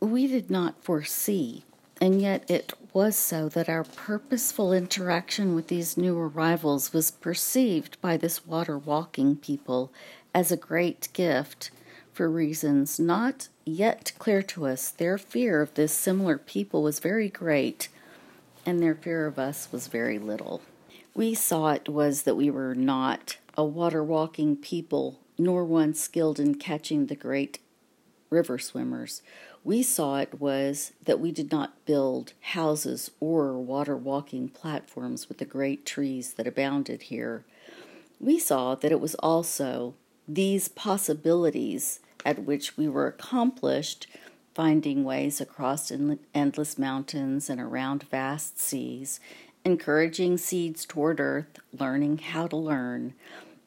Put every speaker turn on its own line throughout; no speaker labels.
we did not foresee, and yet it was so that our purposeful interaction with these new arrivals was perceived by this water walking people as a great gift for reasons not yet clear to us. Their fear of this similar people was very great, and their fear of us was very little. We saw it was that we were not a water walking people, nor one skilled in catching the great river swimmers. We saw it was that we did not build houses or water walking platforms with the great trees that abounded here. We saw that it was also these possibilities at which we were accomplished, finding ways across endless mountains and around vast seas, encouraging seeds toward earth, learning how to learn.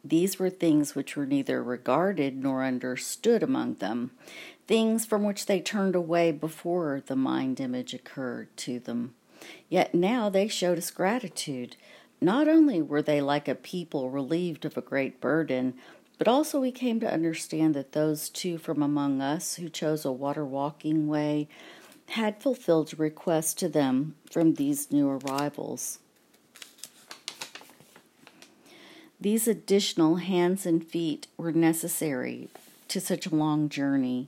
These were things which were neither regarded nor understood among them, things from which they turned away before the mind image occurred to them. Yet now they showed us gratitude. Not only were they like a people relieved of a great burden, but also we came to understand that those two from among us who chose a water walking way had fulfilled a request to them from these new arrivals. These additional hands and feet were necessary to such a long journey,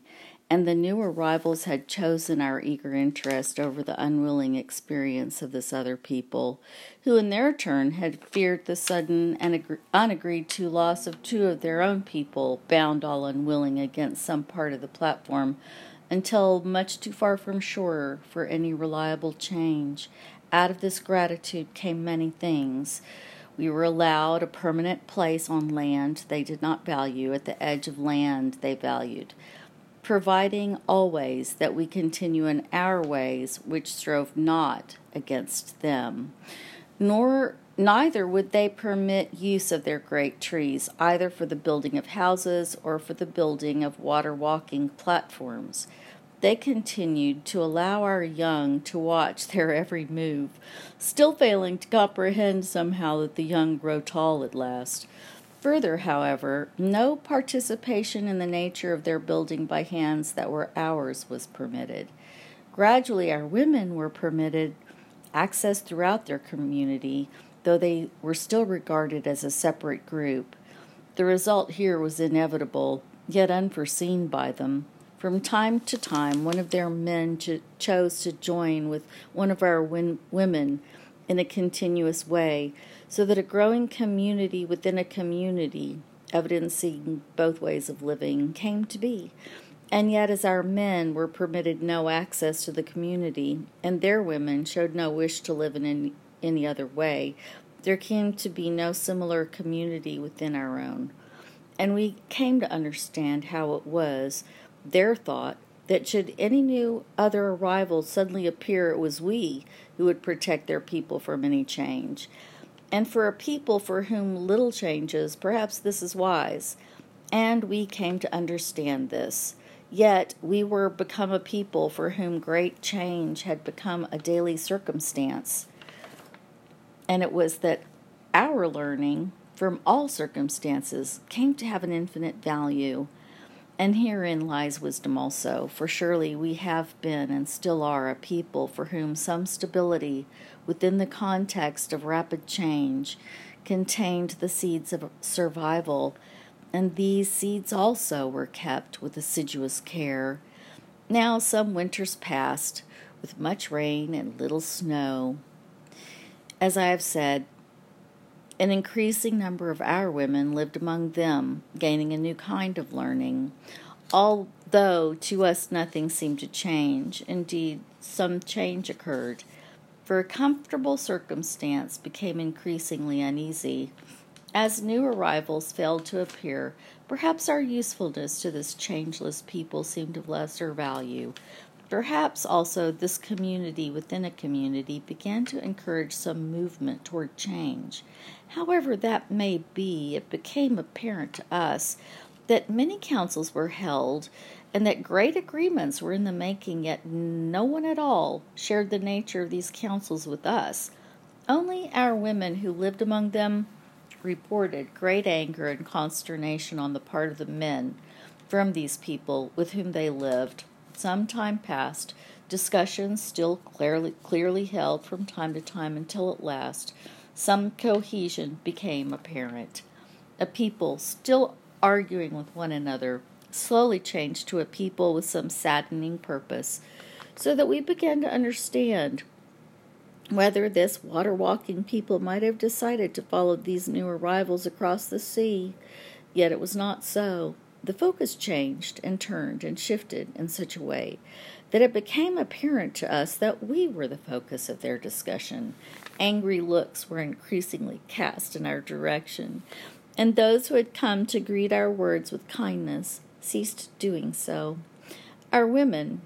and the new arrivals had chosen our eager interest over the unwilling experience of this other people, who in their turn had feared the sudden and unagreed to loss of two of their own people, bound all unwilling against some part of the platform, until much too far from shore for any reliable change. Out of this gratitude came many things. We were allowed a permanent place on land they did not value, at the edge of land they valued providing always that we continue in our ways which strove not against them. Nor neither would they permit use of their great trees, either for the building of houses or for the building of water walking platforms. They continued to allow our young to watch their every move, still failing to comprehend somehow that the young grow tall at last. Further, however, no participation in the nature of their building by hands that were ours was permitted. Gradually, our women were permitted access throughout their community, though they were still regarded as a separate group. The result here was inevitable, yet unforeseen by them. From time to time, one of their men ch- chose to join with one of our win- women in a continuous way so that a growing community within a community, evidencing both ways of living, came to be. And yet, as our men were permitted no access to the community, and their women showed no wish to live in any, any other way, there came to be no similar community within our own. And we came to understand how it was their thought that should any new other arrival suddenly appear, it was we who would protect their people from any change. And for a people for whom little changes, perhaps this is wise. And we came to understand this. Yet we were become a people for whom great change had become a daily circumstance. And it was that our learning from all circumstances came to have an infinite value. And herein lies wisdom also, for surely we have been and still are a people for whom some stability within the context of rapid change contained the seeds of survival, and these seeds also were kept with assiduous care. Now some winters passed with much rain and little snow. As I have said, an increasing number of our women lived among them, gaining a new kind of learning. Although to us nothing seemed to change, indeed, some change occurred for a comfortable circumstance became increasingly uneasy. As new arrivals failed to appear, perhaps our usefulness to this changeless people seemed of lesser value. Perhaps also this community within a community began to encourage some movement toward change. However, that may be, it became apparent to us that many councils were held and that great agreements were in the making, yet no one at all shared the nature of these councils with us. Only our women who lived among them reported great anger and consternation on the part of the men from these people with whom they lived. Some time passed, discussions still clearly, clearly held from time to time until at last some cohesion became apparent. A people still arguing with one another slowly changed to a people with some saddening purpose, so that we began to understand whether this water walking people might have decided to follow these new arrivals across the sea. Yet it was not so. The focus changed and turned and shifted in such a way that it became apparent to us that we were the focus of their discussion. Angry looks were increasingly cast in our direction, and those who had come to greet our words with kindness ceased doing so. Our women,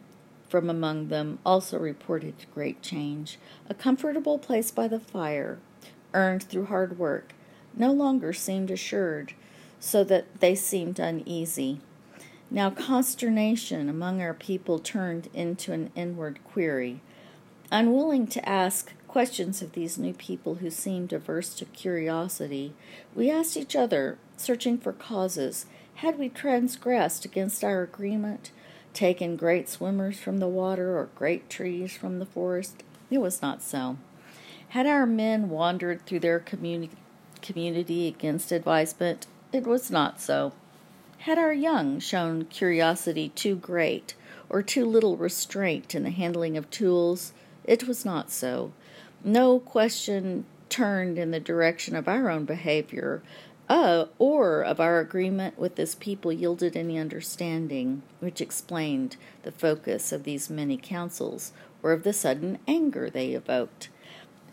from among them, also reported great change. A comfortable place by the fire, earned through hard work, no longer seemed assured, so that they seemed uneasy. Now consternation among our people turned into an inward query. Unwilling to ask questions of these new people who seemed averse to curiosity, we asked each other, searching for causes, had we transgressed against our agreement, taken great swimmers from the water or great trees from the forest? It was not so. Had our men wandered through their communi- community against advisement? It was not so. Had our young shown curiosity too great or too little restraint in the handling of tools? It was not so. No question turned in the direction of our own behavior, uh, or of our agreement with this people yielded any understanding which explained the focus of these many councils, or of the sudden anger they evoked.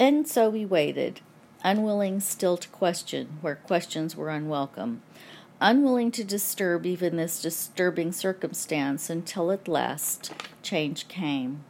And so we waited, unwilling still to question where questions were unwelcome, unwilling to disturb even this disturbing circumstance until at last change came.